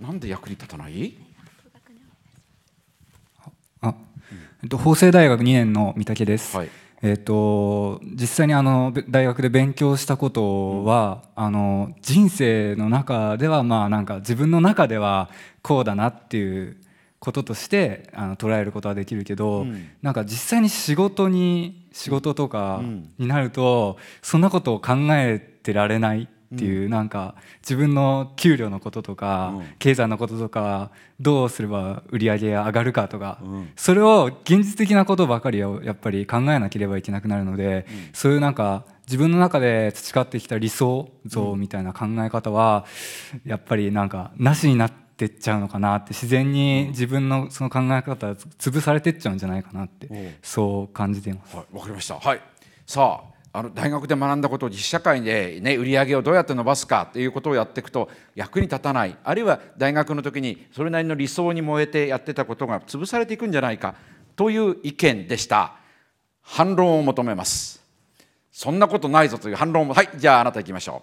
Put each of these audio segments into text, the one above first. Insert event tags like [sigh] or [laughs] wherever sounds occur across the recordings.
なんで役に立たない？あ、えっと、法政大学2年の三竹です。はい。えっと、実際にあのべ大学で勉強したことは、あの人生の中ではまあなんか自分の中ではこうだなっていうこととしてあの捉えることはできるけど、うん。なんか実際に仕事に仕事とかうん。になると、そんなことを考えてられないっていう、なんか自分の給料のこととか、うん経済のこととかどうすれば売り上げが上がるかとか、うんそれを現実的なことばかりをやっぱり考えなければいけなくなるので、そういうなんか自分の中で培ってきた理想像みたいな考え方はやっぱりなんかなしになってっちゃうのかなって自然に自分のその考え方が潰されてっちゃうんじゃないかなってうんそう感じています。はい、わかりました。はい。さあ、あの大学で学んだことを実社会でね売り上げをどうやって伸ばすかっていうことをやっていくと役に立たない。あるいは大学の時にそれなりの理想に燃えてやってたことが潰されていくんじゃないかという意見でした。反論を求めます。そんなことないぞという反論もはい。じゃああなた行きましょ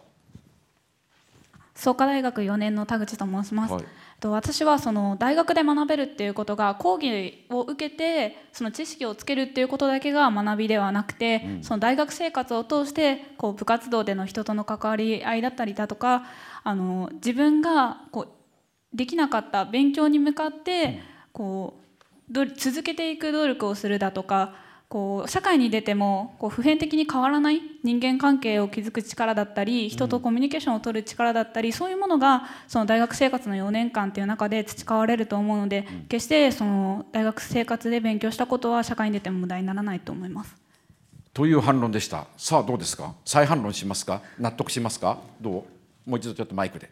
創価大学4年の田口と申します、はいと私はその大学で学べるっていうことが講義を受けてその知識をつけるっていうことだけが学びではなくて、その大学生活を通してこう部活動での人との関わり合いだったりだとかあの自分がこうできなかった勉強に向かってこうど続けていく努力をするだとかこう社会に出てもこう普遍的に変わらない人間関係を築く力だったり人とコミュニケーションを取る力だったり、そういうものがその大学生活の4年間っていう中で培われると思うので、決してその大学生活で勉強したことは社会に出ても無駄にならないと思います。うという反論でした。さあどうですか？再反論しますか？納得しますか？どう？もう一度ちょっとマイクで。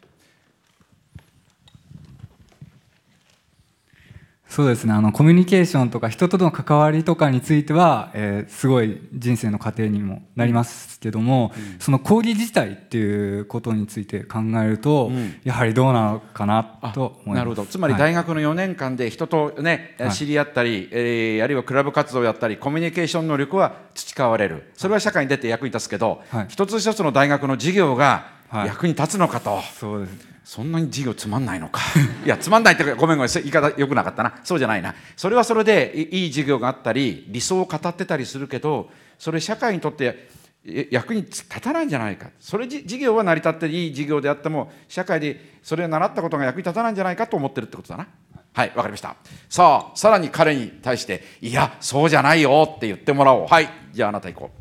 そうですね。あのコミュニケーションとか人との関わりとかについては、えーすごい人生の糧にもなりますけども、その講義自体っていうことについて考えると、ん。やはりどうなのかなと思います。なるほど。つまりはい。大学の4年間で人と、ねはい。知り合ったり、えーあるいはクラブ活動をやったりコミュニケーション能力は培われる。それは社会に出て役に立つけど、はい。一つ一つの大学の授業がはい役に立つのかと、そうです。そんなに授業つまんないのか。[laughs] いやつまんないってごめんごめん言い方よくなかったな。そうじゃないな。それはそれでいいい授業があったり理想を語ってたりするけどそれ社会にとってえ役に立たないんじゃないか。それじ授業は成り立っていい授業であっても社会でそれを習ったことが役に立たないんじゃないかと思ってるってことだな。はいわかりました。さあさらに彼に対していやそうじゃないよって言ってもらおう。はいじゃああなた行こ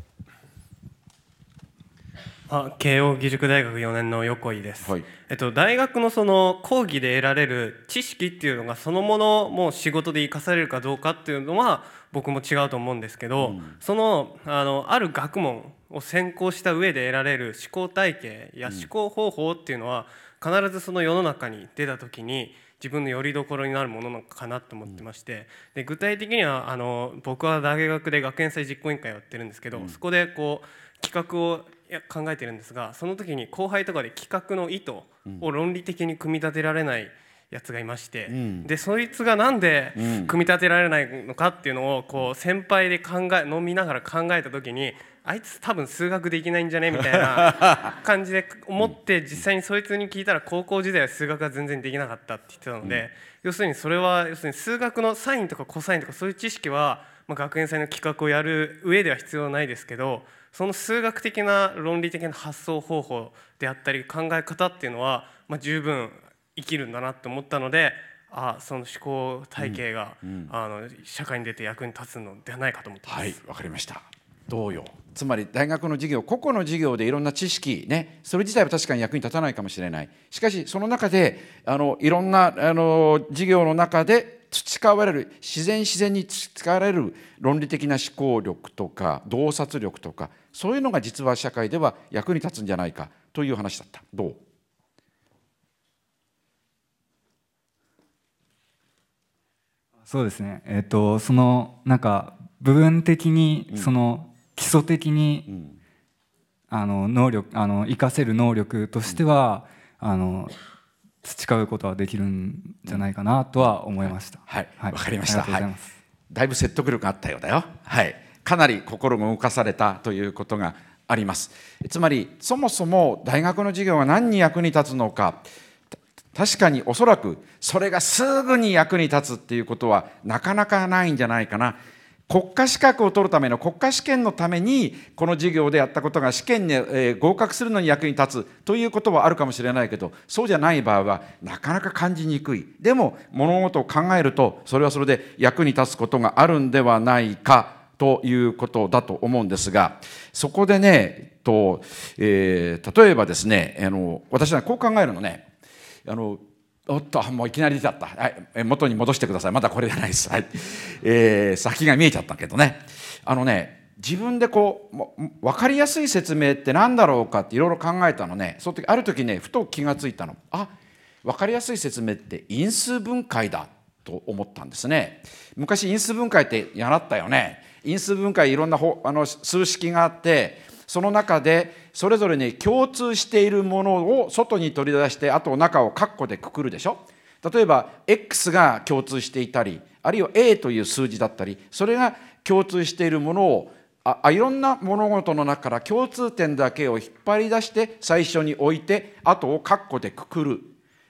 あ慶應義塾大学4年の横井です、はい。えっと、大学のその講義で得られる知識っていうのがそのものも仕事で生かされるかどうかっていうのは僕も違うと思うんですけど、そのあのある学問を専攻した上で得られる思考体系や思考方法っていうのは必ずその世の中に出た時に自分の拠り所になるものなのかなと思ってましてで具体的にはあの僕は大学で学園祭実行委員会をやってるんですけど、そこでこう企画を考えてるんですがその時に後輩とかで企画の意図を論理的に組み立てられないやつがいまして、ん。でそいつがなんでうん。組み立てられないのかっていうのをこう先輩で考え飲みながら考えた時にあいつ多分数学できないんじゃねみたいな [laughs] 感じで思って実際にそいつに聞いたら高校時代は数学が全然できなかったって言ってたので、要するにそれは要するに数学のサインとかコサインとかそういう知識は、まあ、学園祭の企画をやる上では必要ないですけどその数学的な論理的な発想方法であったり考え方っていうのは、まあ、十分生きるんだなって思ったのであその思考体系が、あの社会に出て役に立つのではないかと思ってます。はい、わかりました。同様。つまり大学の授業、個々の授業でいろんな知識ね、それ自体は確かに役に立たないかもしれない。しかしその中であのいろんなあの授業の中で培われる自然自然に培われる論理的な思考力とか洞察力とかそういうのが実は社会では役に立つんじゃないかという話だった。どう？そうですねえっ、とそのなんか部分的にその基礎的に、あの能力あの活かせる能力としては、あの培うことはできるんじゃないかなとは思いました。はい、わ、かりました。ありがとうございます。だいぶ説得力があったようだよ。はい、かなり心が動かされたということがあります。つまりそもそも大学の授業が何に役に立つのか。確かにおそらくそれがすぐに役に立つっていうことはなかなかないんじゃないかな国家資格を取るための国家試験のためにこの授業でやったことが試験に、合格するのに役に立つということはあるかもしれないけどそうじゃない場合はなかなか感じにくい。でも物事を考えるとそれはそれで役に立つことがあるんではないかということだと思うんですがそこでねと、えー、例えばですねあの私はこう考えるのね。あのおっともういきなり出ちゃった、はい、元に戻してください。まだこれじゃないです、はい。えー、先が見えちゃったけどね。あのね自分でこう分かりやすい説明って何だろうかっていろいろ考えたのね。その時ある時ねふと気が付いたの。あ分かりやすい説明って因数分解だと思ったんですね。昔因数分解って習ったよね。因数分解いろんなあの数式があってその中でそれぞれに共通しているものを外に取り出してあと中を括弧でくくるでしょ？例えば x が共通していたりあるいは a という数字だったりそれが共通しているものをあいろんな物事の中から共通点だけを引っ張り出して最初に置いて後を括弧でくくる。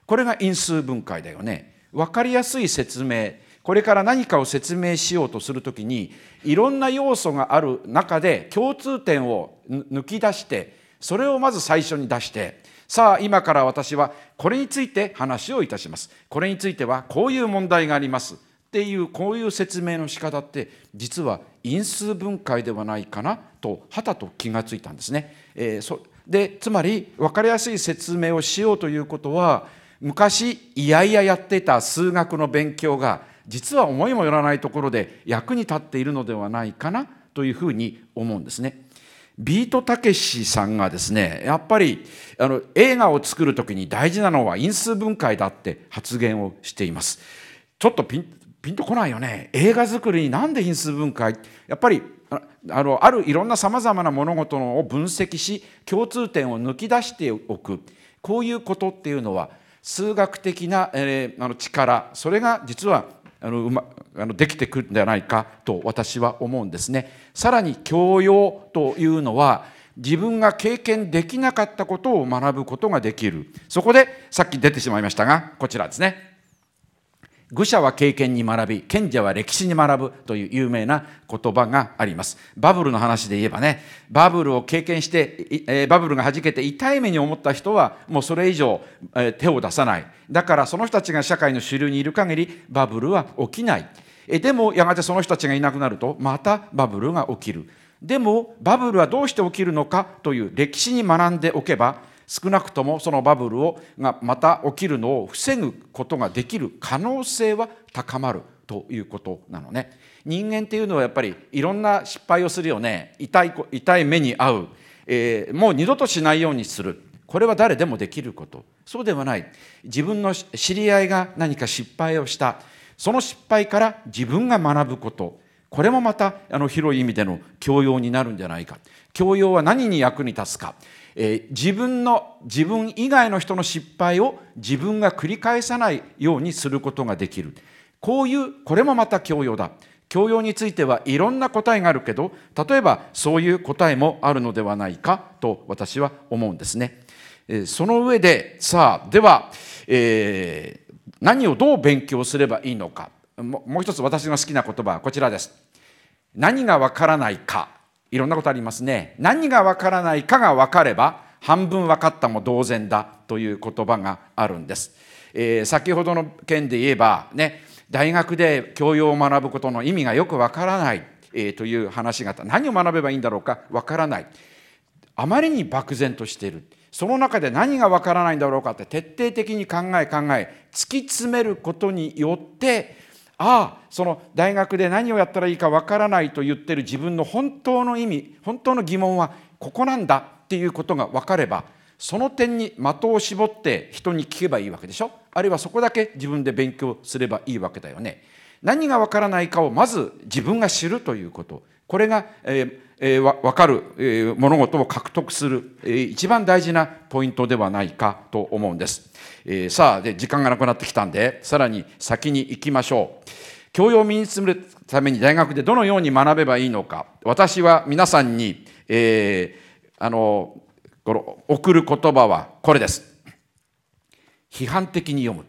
これが因数分解だよね。分かりやすい説明これから何かを説明しようとするときにいろんな要素がある中で共通点を抜き出してそれをまず最初に出してさあ今から私はこれについて話をいたしますこれについてはこういう問題がありますっていうこういう説明の仕方って実は因数分解ではないかなとはたと気がついたんですね。えー、そでつまり分かりやすい説明をしようということは昔いやいややっていた数学の勉強が実は思いもよらないところで役に立っているのではないかなというふうに思うんですね。ビートたけしさんがですねやっぱりあの映画を作る時に大事なのは因数分解だって発言をしています。ちょっとピンピンとこないよね映画作りになんで因数分解？やっぱりあのあるいろんなさまざまな物事を分析し共通点を抜き出しておくこういうことっていうのは数学的な、えー、あの力それが実はあのうまあのできてくるんじゃないかと私は思うんですね。さらに教養というのは自分が経験できなかったことを学ぶことができるそこでさっき出てしまいましたがこちらですね愚者は経験に学び賢者は歴史に学ぶという有名な言葉があります。バブルの話で言えばねバブルを経験して、えー、バブルがはじけて痛い目に思った人はもうそれ以上、えー、手を出さない。だからその人たちが社会の主流にいる限りバブルは起きない。えでもやがてその人たちがいなくなるとまたバブルが起きる。でもバブルはどうして起きるのかという歴史に学んでおけば少なくともそのバブルをがまた起きるのを防ぐことができる可能性は高まるということなのね。人間っていうのはやっぱりいろんな失敗をするよね。痛い痛い目に遭う、えー、もう二度としないようにする。これは誰でもできること。そうではない。自分の知り合いが何か失敗をした。その失敗から自分が学ぶこと。これもまたあの広い意味での教養になるんじゃないか。教養は何に役に立つか。えー、自分の自分以外の人の失敗を自分が繰り返さないようにすることができる。こういうこれもまた教養だ。教養についてはいろんな答えがあるけど例えばそういう答えもあるのではないかと私は思うんですね。えー、その上でさあでは、えー、何をどう勉強すればいいのか。もう一つ私が好きな言葉はこちらです。何がわからないか。いろんなことありますね。何がわからないかが分かれば半分分かったも同然だという言葉があるんです、えー、先ほどの件で言えばね大学で教養を学ぶことの意味がよくわからない、えー、という話があった。何を学べばいいんだろうかわからない。あまりに漠然としている。その中で何がわからないんだろうかって徹底的に考え考え突き詰めることによってああその大学で何をやったらいいかわからないと言ってる自分の本当の意味本当の疑問はここなんだっていうことが分かればその点に的を絞って人に聞けばいいわけでしょ？あるいはそこだけ自分で勉強すればいいわけだよね。何がわからないかをまず自分が知るということこれが、えーえー、分かる、えー、物事を獲得する、えー、一番大事なポイントではないかと思うんです。えー、さあで時間がなくなってきたんでさらに先に行きましょう。教養を身につめるために大学でどのように学べばいいのか私は皆さんに、えー、あのこの送る言葉はこれです。批判的に読む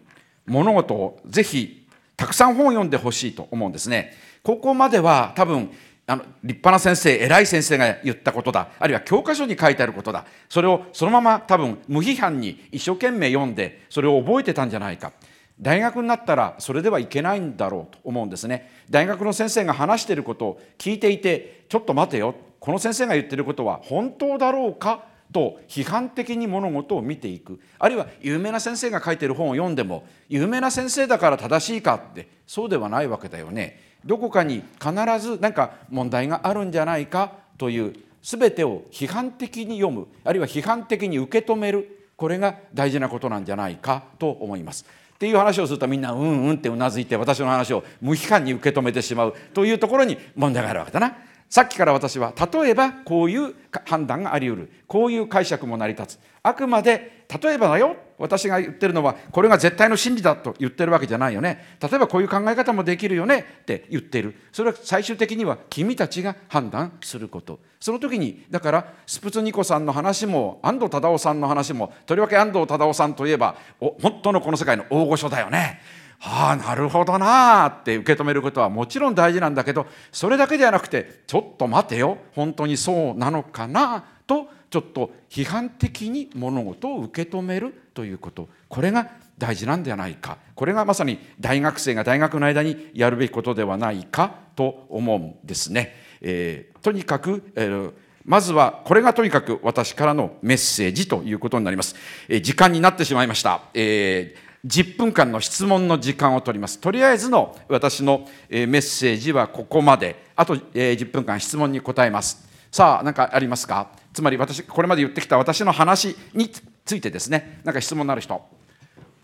物事をぜひたくさん本を読んでほしいと思うんですねここまでは多分あの立派な先生偉い先生が言ったことだ。あるいは教科書に書いてあることだ。それをそのまま多分無批判に一生懸命読んでそれを覚えてたんじゃないか。大学になったらそれではいけないんだろうと思うんですね。大学の先生が話していることを聞いていてちょっと待てよ。この先生が言ってることは本当だろうか？と批判的に物事を見ていく。あるいは有名な先生が書いてる本を読んでも有名な先生だから正しいかってそうではないわけだよね。どこかに必ず何か問題があるんじゃないかという全てを批判的に読むあるいは批判的に受け止めるこれが大事なことなんじゃないかと思います。っていう話をするとみんなうんうんってうなずいて私の話を無批判に受け止めてしまうというところに問題があるわけだな。さっきから私は例えばこういう判断があり得る。こういう解釈も成り立つ。あくまで例えばだよ。私が言ってるのはこれが絶対の真理だと言ってるわけじゃないよね。例えばこういう考え方もできるよね。って言ってる。それは最終的には君たちが判断すること。その時にだからスプツニコさんの話も安藤忠雄さんの話もとりわけ安藤忠雄さんといえば本当のこの世界の大御所だよね。ああなるほどなあって受け止めることはもちろん大事なんだけどそれだけではなくてちょっと待てよ本当にそうなのかなとちょっと批判的に物事を受け止めるということこれが大事なんではないかこれがまさに大学生が大学の間にやるべきことではないかと思うんですね。えー、とにかく、えーまずはこれがとにかく私からのメッセージということになります。え時間になってしまいました。えー10分間の質問の時間を取ります。とりあえずの私のメッセージはここまで。あと10分間質問に答えます。さあ、何かありますか？つまり私、これまで言ってきた私の話についてですね、何か質問のある人。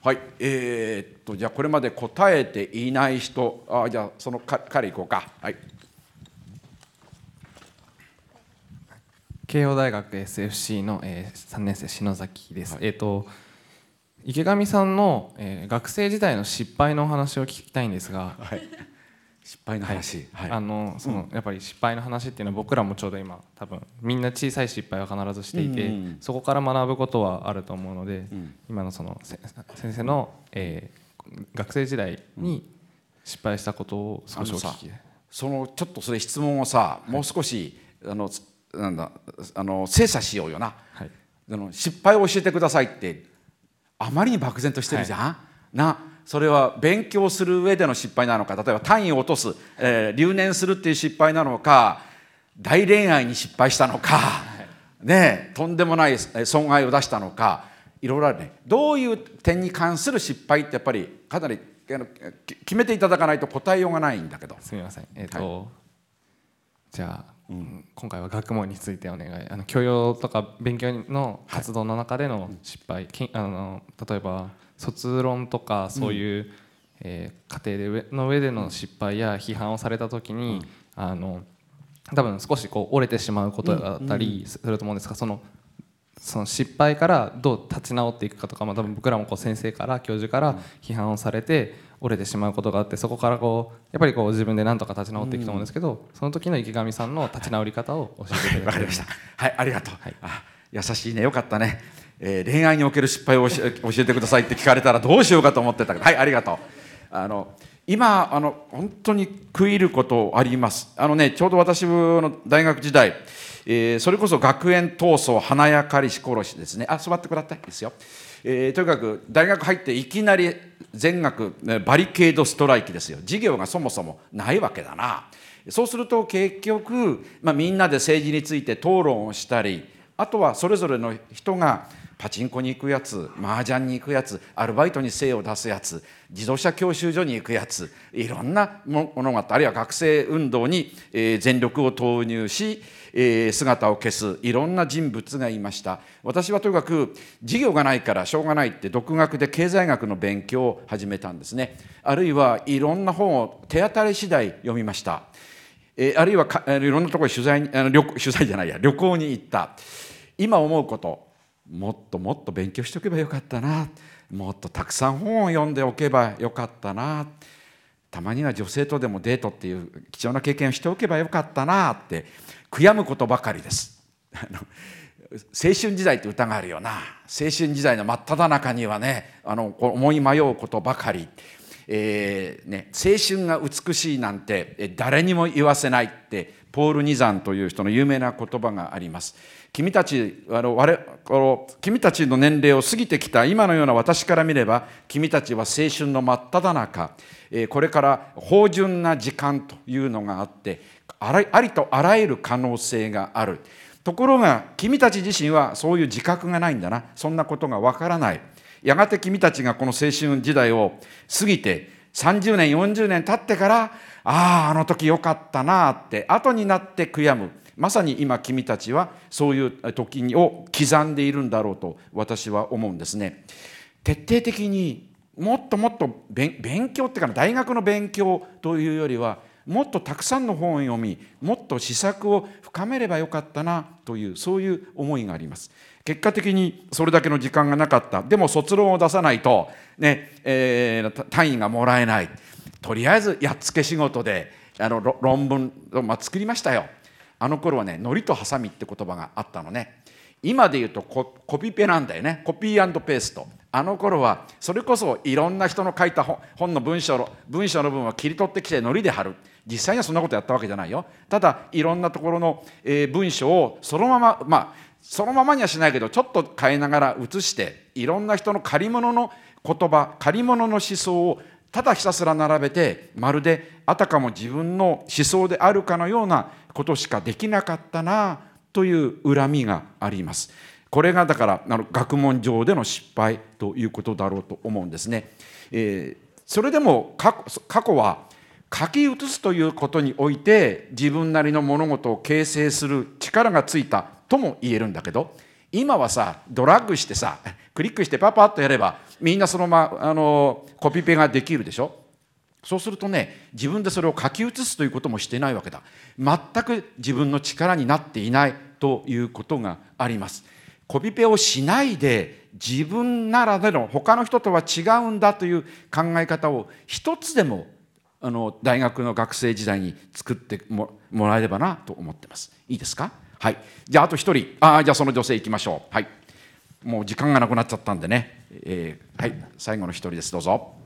はい、えー、っと、じゃあこれまで答えていない人、あじゃあその彼いこうか。はい。慶応大学 SFC の、えー、3年生篠崎です。はい、えっ、と池上さんの、えー、学生時代の失敗の話を聞きたいんですが、はい、失敗の話、はい、あのその、うん、やっぱり失敗の話っていうのは僕らもちょうど今多分みんな小さい失敗は必ずしていて、うん、そこから学ぶことはあると思うので、うん、今のその先生の、えー、学生時代に失敗したことを少しお聞き。そのちょっとそれ質問をさもう少し、あのなんだあの精査しようよな、はい、あの失敗を教えてくださいってあまりに漠然としてるじゃん、はい、なそれは勉強する上での失敗なのか？例えば単位を落とす、えー、留年するっていう失敗なのか？大恋愛に失敗したのか、はい、ねとんでもない損害を出したのか？いろいろあるね。どういう点に関する失敗ってやっぱりかなり決めていただかないと答えようがないんだけど。すみません。えっ、ー、と、はい、じゃあうん、今回は学問についてお願い。あの教養とか勉強の活動の中での失敗、はい、あの例えば卒論とかそういう、うん、えー、過程での上での失敗や批判をされた時に、うん、あの多分少しこう折れてしまうことだったりすると思うんですがそのその失敗からどう立ち直っていくかとか、まあ、多分僕らもこう先生から教授から批判をされて折れてしまうことがあってそこからこうやっぱりこう自分で何とか立ち直っていくと思うんですけど、うん、その時の池上さんの立ち直り方を教えていただきました。[laughs] はいありがとう、はい、あ優しいね。よかったね、えー、恋愛における失敗を教えてくださいって聞かれたらどうしようかと思ってたけど。はいありがとう。あの今あの本当に食い入ることあります。あのねちょうど私の大学時代えー、それこそ学園闘争華やかりし殺しですね。あ座ってください。ですよ、えー、とにかく大学入っていきなり全学バリケードストライキですよ。授業がそもそもないわけだな。そうすると結局、まあ、みんなで政治について討論をしたりあとはそれぞれの人がパチンコに行くやつ麻雀に行くやつアルバイトに精を出すやつ自動車教習所に行くやついろんなものがあってあるいは学生運動に全力を投入しえー、姿を消すいろんな人物がいました。私はとにかく授業がないからしょうがないって独学で経済学の勉強を始めたんですね。あるいはいろんな本を手当たり次第読みました。えー、あるいはいろんなところ取材あの旅取材じゃないや旅行に行った。今思うこと。もっともっと勉強しておけばよかったな。もっとたくさん本を読んでおけばよかったな。たまには女性とでもデートっていう貴重な経験をしておけばよかったな。って悔やむことばかりです。青春時代って歌があるよな。青春時代の真っ只中にはねあの思い迷うことばかり、えーね、青春が美しいなんて誰にも言わせないってポール・ニザンという人の有名な言葉があります。君たちあの我々君たちの年齢を過ぎてきた今のような私から見れば君たちは青春の真っ只中。これから芳醇な時間というのがあってありとあらゆる可能性がある。ところが君たち自身はそういう自覚がないんだな。そんなことがわからない。やがて君たちがこの青春時代を過ぎて30年40年経ってからあああの時よかったなって後になって悔やむ。まさに今君たちはそういう時を刻んでいるんだろうと私は思うんですね。徹底的にもっともっと勉強っていうか大学の勉強というよりはもっとたくさんの本を読みもっと試作を深めればよかったなというそういう思いがあります。結果的にそれだけの時間がなかった。でも卒論を出さないと、ねえー、単位がもらえない。とりあえずやっつけ仕事であの論文を、まあ、作りましたよ。あの頃はね「のりとハサミ」って言葉があったのね。今で言うとコピペなんだよね。コピーペースト。あの頃はそれこそいろんな人の書いた本の文章の文章の部分を切り取ってきてのりで貼る。実際にはそんなことやったわけじゃないよ。ただいろんなところの、えー、文章をそのまままあそのままにはしないけどちょっと変えながら写していろんな人の借り物の言葉借り物の思想をただひたすら並べてまるであたかも自分の思想であるかのようなことしかできなかったなという恨みがあります。これがだからあの学問上での失敗ということだろうと思うんですね。えー、それでも過去は書き写すということにおいて自分なりの物事を形成する力がついたとも言えるんだけど今はさドラッグしてさクリックしてパパッとやればみんなそのままあのコピペができるでしょ？そうするとね自分でそれを書き写すということもしてないわけだ。全く自分の力になっていないということがあります。コピペをしないで自分ならでの他の人とは違うんだという考え方を一つでもあの大学の学生時代に作ってもらえればなと思ってます。いいですか？はい。じゃああと1人。あじゃあその女性いきましょう。はい。もう時間がなくなっちゃったんでね、えー、はい。最後の1人です。どうぞ。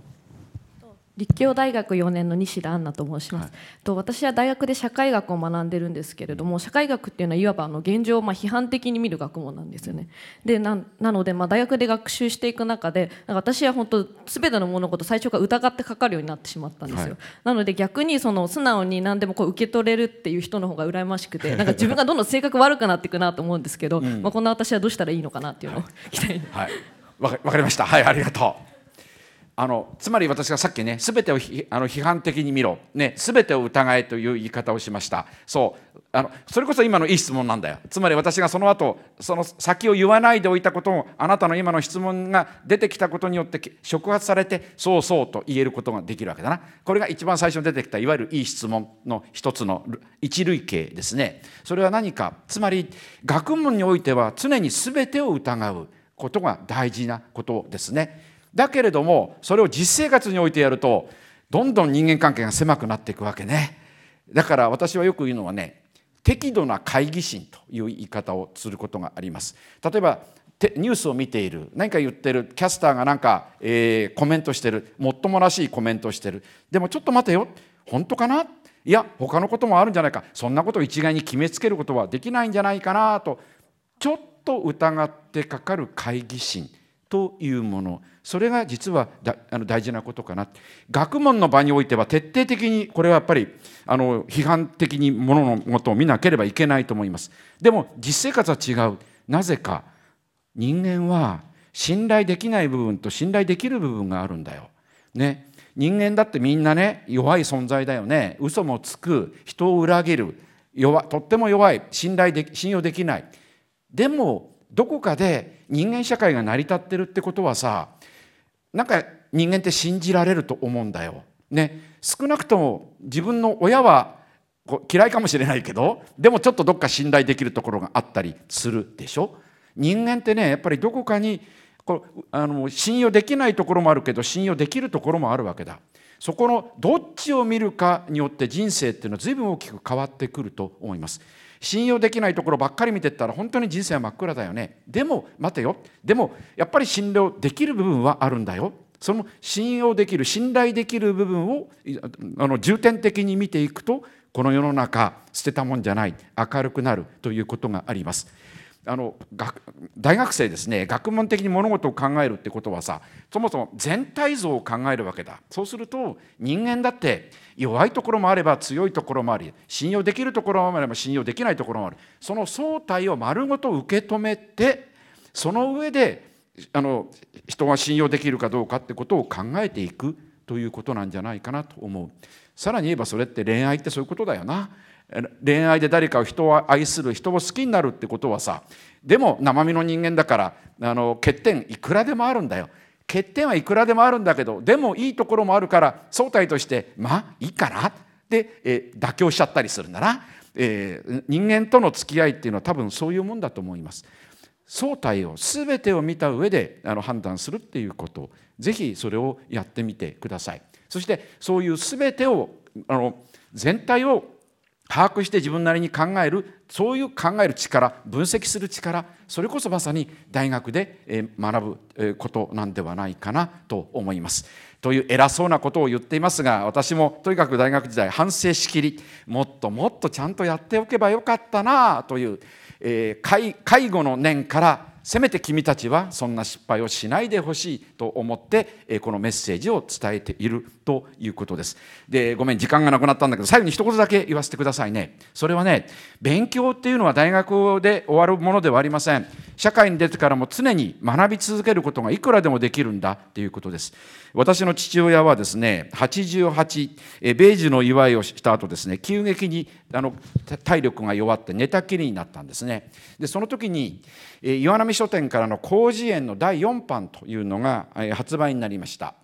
立教大学4年の西田杏奈と申します、はい、と私は大学で社会学を学んでるんですけれども社会学っていうのはいわばあの現状をまあ批判的に見る学問なんですよね。でなのでまあ大学で学習していく中で私は本当全ての物事最初から疑ってかかるようになってしまったんですよ、はい、なので逆にその素直に何でもこう受け取れるっていう人の方が羨ましくて [laughs] なんか自分がどんどん性格悪くなっていくなと思うんですけど、うん、まあ、こんな私はどうしたらいいのかなっていうのを聞きたい。はい、わかりました。はいありがとうあのつまり私がさっきね全てをあの批判的に見ろ、ね、全てを疑えという言い方をしました。そう。あのそれこそ今のいい質問なんだよ。つまり私がその後その先を言わないでおいたことをあなたの今の質問が出てきたことによって触発されてそうそうと言えることができるわけだな。これが一番最初に出てきたいわゆるいい質問の一つの一類型ですね。それは何か。つまり学問においては常に全てを疑うことが大事なことですね。だけれどもそれを実生活においてやるとどんどん人間関係が狭くなっていくわけね。だから私はよく言うのはね適度な懐疑心という言い方をすることがあります。例えばニュースを見ている。何か言ってる。キャスターが何か、えー、コメントしてる。もっともらしいコメントしてる。でもちょっと待てよ。本当かな？いや他のこともあるんじゃないか。そんなことを一概に決めつけることはできないんじゃないかなとちょっと疑ってかかる懐疑心。というもの。それが実はあの大事なことかな。学問の場においては徹底的にこれはやっぱりあの批判的にもののことを見なければいけないと思います。でも実生活は違う。なぜか人間は信頼できない部分と信頼できる部分があるんだよ。ね。人間だってみんなね弱い存在だよね。嘘もつく。人を裏切る。弱とっても弱い。信頼で信用できない。でもどこかで人間社会が成り立ってるってことはさなんか人間って信じられると思うんだよ。ね、少なくとも自分の親は嫌いかもしれないけどでもちょっとどっか信頼できるところがあったりするでしょ。人間ってねやっぱりどこかにこあの信用できないところもあるけど信用できるところもあるわけだ。そこのどっちを見るかによって人生っていうのは随分大きく変わってくると思います。信用できないところばっかり見てったら本当に人生は真っ暗だよね。でも待てよ。でもやっぱり信用できる部分はあるんだよ。その信用できる信頼できる部分をあの重点的に見ていくとこの世の中捨てたもんじゃない明るくなるということがあります。あの大学生ですね。学問的に物事を考えるってことはさそもそも全体像を考えるわけだ。そうすると人間だって弱いところもあれば強いところもあり信用できるところもあれば信用できないところもある。その相対を丸ごと受け止めてその上であの人が信用できるかどうかってことを考えていくということなんじゃないかなと思う。さらに言えばそれって恋愛ってそういうことだよな。恋愛で誰かを人を愛する人を好きになるってことはさでも生身の人間だからあの欠点いくらでもあるんだよ。欠点はいくらでもあるんだけどでもいいところもあるから相対としてまあいいかなって、えー、妥協しちゃったりするんだな、えー、人間との付き合いっていうのは多分そういうもんだと思います。相対を全てを見た上であの判断するっていうこと。ぜひそれをやってみてください。そしてそういう全てをあの全体を把握して自分なりに考えるそういう考える力分析する力それこそまさに大学で学ぶことなんではないかなと思います。という偉そうなことを言っていますが私もとにかく大学時代反省しきりもっともっとちゃんとやっておけばよかったなという、えー、介護の念からせめて君たちはそんな失敗をしないでほしいと思ってこのメッセージを伝えているということです。でごめん時間がなくなったんだけど最後に一言だけ言わせてくださいね。それはね勉強っていうのは大学で終わるものではありません。社会に出てからも常に学び続けることがいくらでもできるんだということです。私の父親はですね88米寿の祝いをした後ですね急激にあの体力が弱って寝たきりになったんですね。でその時に岩波書店からの広辞苑の第4版というのが発売になりました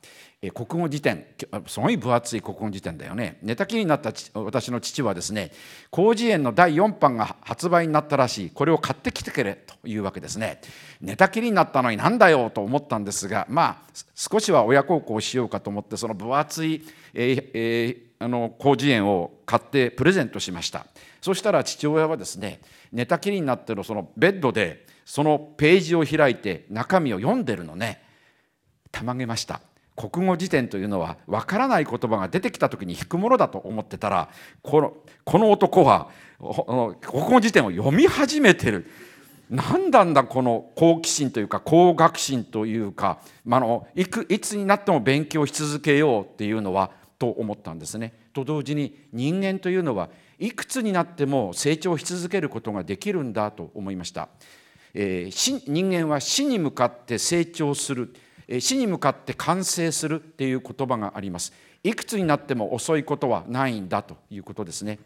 国語辞典。すごい分厚い国語辞典だよね。寝たきりになった私の父はですね広辞苑の第4版が発売になったらしい。これを買ってきてくれというわけですね。寝たきりになったのになんだよと思ったんですがまあ少しは親孝行しようかと思ってその分厚い、えーえー、あの広辞苑を買ってプレゼントしました。そしたら父親はですね寝たきりになってるそのベッドでそのページを開いて中身を読んでるのね。たまげました。国語辞典というのは分からない言葉が出てきた時に引くものだと思ってたらこのこの男は国語辞典を読み始めてる何なんだこの好奇心というか好学心というか、まあのいくいつになっても勉強し続けようっていうのはと思ったんですね。と同時に人間というのはいくつになっても成長し続けることができるんだと思いました。えー、人間は死に向かって成長する、死に向かって完成するっていう言葉があります。いくつになっても遅いことはないんだということですね、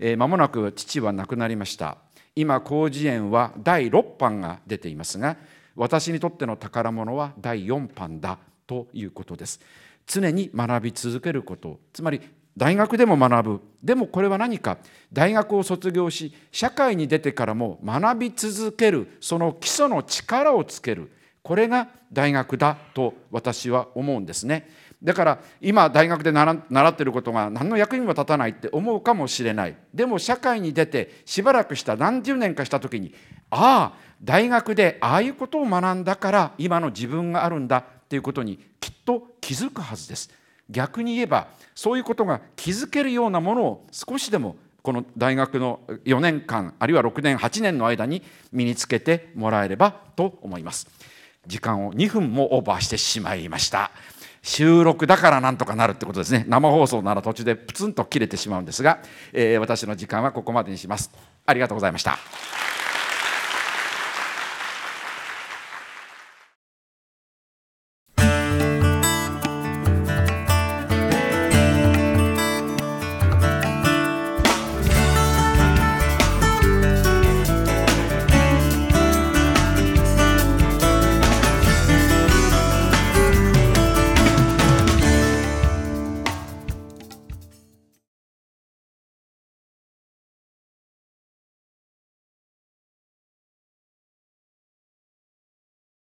えー、もなく父は亡くなりました。今広辞苑は第6版が出ていますが私にとっての宝物は第4版だということです。常に学び続けること。つまり大学でも学ぶ。でもこれは何か。大学を卒業し社会に出てからも学び続ける。その基礎の力をつける。これが大学だと私は思うんですね。だから今大学で習っていることが何の役にも立たないって思うかもしれない。でも社会に出てしばらくした何十年かした時にああ大学でああいうことを学んだから今の自分があるんだっていうことにきっと気づくはずです。逆に言えばそういうことが気づけるようなものを少しでもこの大学の4年間あるいは6年8年の間に身につけてもらえればと思います。時間を2分もオーバーしてしまいました。収録だからなんとかなるってことですね。生放送なら途中でプツンと切れてしまうんですが、えー、私の時間はここまでにします。ありがとうございました。